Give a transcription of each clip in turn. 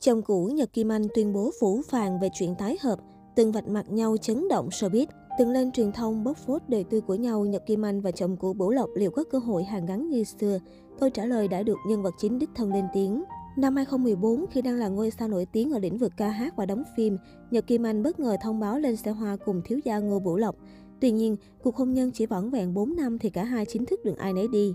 Chồng cũ Nhật Kim Anh tuyên bố phủ phàng về chuyện tái hợp, từng vạch mặt nhau chấn động showbiz. Từng lên truyền thông bóc phốt đời tư của nhau, Nhật Kim Anh và chồng cũ Bửu Lộc liệu có cơ hội hàn gắn như xưa? Câu trả lời đã được nhân vật chính đích thân lên tiếng. Năm 2014, khi đang là ngôi sao nổi tiếng ở lĩnh vực ca hát và đóng phim, Nhật Kim Anh bất ngờ thông báo lên xe hoa cùng thiếu gia Ngô Bửu Lộc. Tuy nhiên, cuộc hôn nhân chỉ vỏn vẹn 4 năm thì cả hai chính thức đừng ai nấy đi.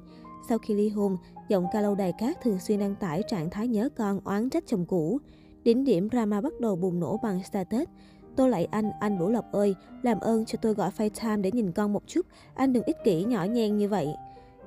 Sau khi ly hôn, giọng ca lâu đài cát thường xuyên đăng tải trạng thái nhớ con, oán trách chồng cũ. Đỉnh điểm drama bắt đầu bùng nổ bằng status. Tôi lại anh, anh Bửu Lộc ơi, làm ơn cho tôi gọi FaceTime để nhìn con một chút, anh đừng ích kỷ nhỏ nhen như vậy.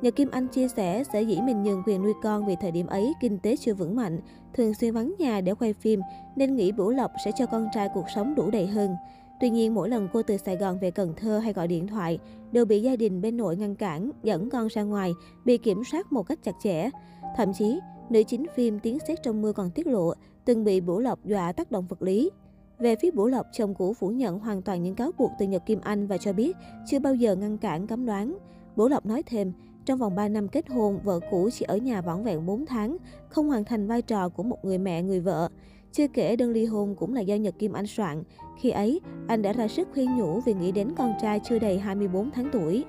nhờ Kim Anh chia sẻ sẽ dĩ mình nhường quyền nuôi con vì thời điểm ấy kinh tế chưa vững mạnh, thường xuyên vắng nhà để quay phim nên nghĩ Bửu Lộc sẽ cho con trai cuộc sống đủ đầy hơn. Tuy nhiên, mỗi lần cô từ Sài Gòn về Cần Thơ hay gọi điện thoại, đều bị gia đình bên nội ngăn cản, dẫn con ra ngoài, bị kiểm soát một cách chặt chẽ. Thậm chí, nữ chính phim Tiếng Xét Trong Mưa còn tiết lộ, từng bị Bủ Lộc dọa tác động vật lý. Về phía Bủ Lộc, chồng cũ phủ nhận hoàn toàn những cáo buộc từ Nhật Kim Anh và cho biết chưa bao giờ ngăn cản cấm đoán. Bủ Lộc nói thêm, trong vòng 3 năm kết hôn, vợ cũ chỉ ở nhà vỏn vẹn 4 tháng, không hoàn thành vai trò của một người mẹ, người vợ. Chưa kể đơn ly hôn cũng là do Nhật Kim Anh soạn. Khi ấy, anh đã ra sức khuyên nhủ vì nghĩ đến con trai chưa đầy 24 tháng tuổi.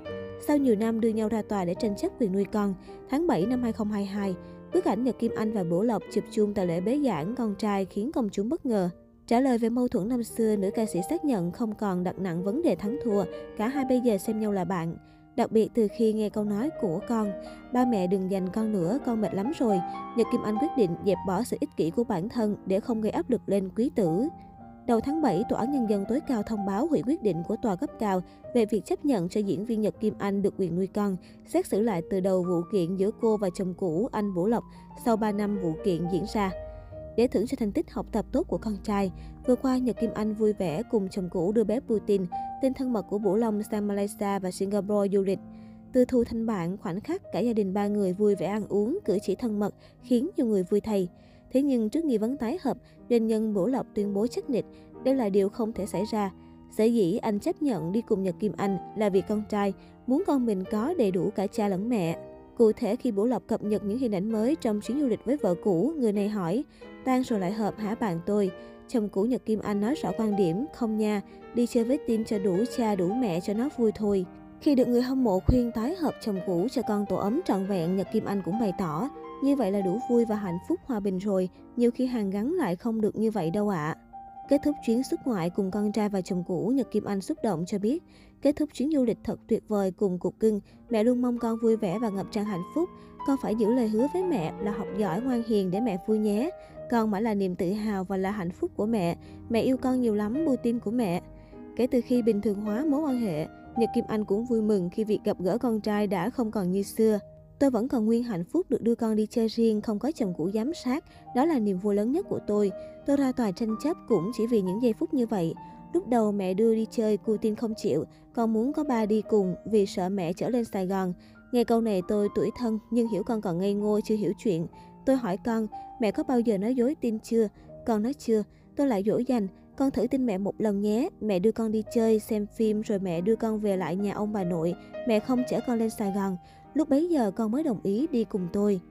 Sau nhiều năm đưa nhau ra tòa để tranh chấp quyền nuôi con, tháng 7 năm 2022, bức ảnh Nhật Kim Anh và Bổ Lộc chụp chung tại lễ bế giảng con trai khiến công chúng bất ngờ. Trả lời về mâu thuẫn năm xưa, nữ ca sĩ xác nhận không còn đặt nặng vấn đề thắng thua, cả hai bây giờ xem nhau là bạn. Đặc biệt từ khi nghe câu nói của con, ba mẹ đừng dành con nữa, con mệt lắm rồi. Nhật Kim Anh quyết định dẹp bỏ sự ích kỷ của bản thân để không gây áp lực lên quý tử. Đầu tháng 7, Tòa án Nhân dân tối cao thông báo hủy quyết định của tòa cấp cao về việc chấp nhận cho diễn viên Nhật Kim Anh được quyền nuôi con, xét xử lại từ đầu vụ kiện giữa cô và chồng cũ anh Vũ Lộc sau 3 năm vụ kiện diễn ra. Để thưởng cho thành tích học tập tốt của con trai, vừa qua Nhật Kim Anh vui vẻ cùng chồng cũ đưa bé Putin, tên thân mật của Vũ Long sang Malaysia và Singapore du lịch. Từ thu thanh bạn, khoảnh khắc cả gia đình ba người vui vẻ ăn uống, cử chỉ thân mật, khiến nhiều người vui thay. Thế nhưng trước nghi vấn tái hợp, doanh nhân Bổ Lộc tuyên bố chắc nịch, đây là điều không thể xảy ra. Sở dĩ anh chấp nhận đi cùng Nhật Kim Anh là vì con trai, muốn con mình có đầy đủ cả cha lẫn mẹ. Cụ thể khi Bửu Lộc cập nhật những hình ảnh mới trong chuyến du lịch với vợ cũ, người này hỏi, tan rồi lại hợp hả bạn tôi? Chồng cũ Nhật Kim Anh nói rõ quan điểm, không nha, đi chơi với tim cho đủ cha đủ mẹ cho nó vui thôi. Khi được người hâm mộ khuyên tái hợp chồng cũ cho con tổ ấm trọn vẹn, Nhật Kim Anh cũng bày tỏ, như vậy là đủ vui và hạnh phúc hòa bình rồi, nhiều khi hàng gắn lại không được như vậy đâu ạ. À. Kết thúc chuyến xuất ngoại cùng con trai và chồng cũ, Nhật Kim Anh xúc động cho biết, kết thúc chuyến du lịch thật tuyệt vời cùng cục cưng, mẹ luôn mong con vui vẻ và ngập tràn hạnh phúc. Con phải giữ lời hứa với mẹ là học giỏi ngoan hiền để mẹ vui nhé. Con mãi là niềm tự hào và là hạnh phúc của mẹ. Mẹ yêu con nhiều lắm, bưu tim của mẹ. Kể từ khi bình thường hóa mối quan hệ, Nhật Kim Anh cũng vui mừng khi việc gặp gỡ con trai đã không còn như xưa. Tôi vẫn còn nguyên hạnh phúc được đưa con đi chơi riêng, không có chồng cũ giám sát. Đó là niềm vui lớn nhất của tôi. Tôi ra tòa tranh chấp cũng chỉ vì những giây phút như vậy. Lúc đầu mẹ đưa đi chơi, cô tin không chịu, con muốn có ba đi cùng vì sợ mẹ trở lên Sài Gòn. Nghe câu này tôi tuổi thân nhưng hiểu con còn ngây ngô chưa hiểu chuyện. Tôi hỏi con, mẹ có bao giờ nói dối tin chưa? Con nói chưa. Tôi lại dỗ dành, con thử tin mẹ một lần nhé. Mẹ đưa con đi chơi, xem phim rồi mẹ đưa con về lại nhà ông bà nội. Mẹ không chở con lên Sài Gòn. Lúc bấy giờ con mới đồng ý đi cùng tôi.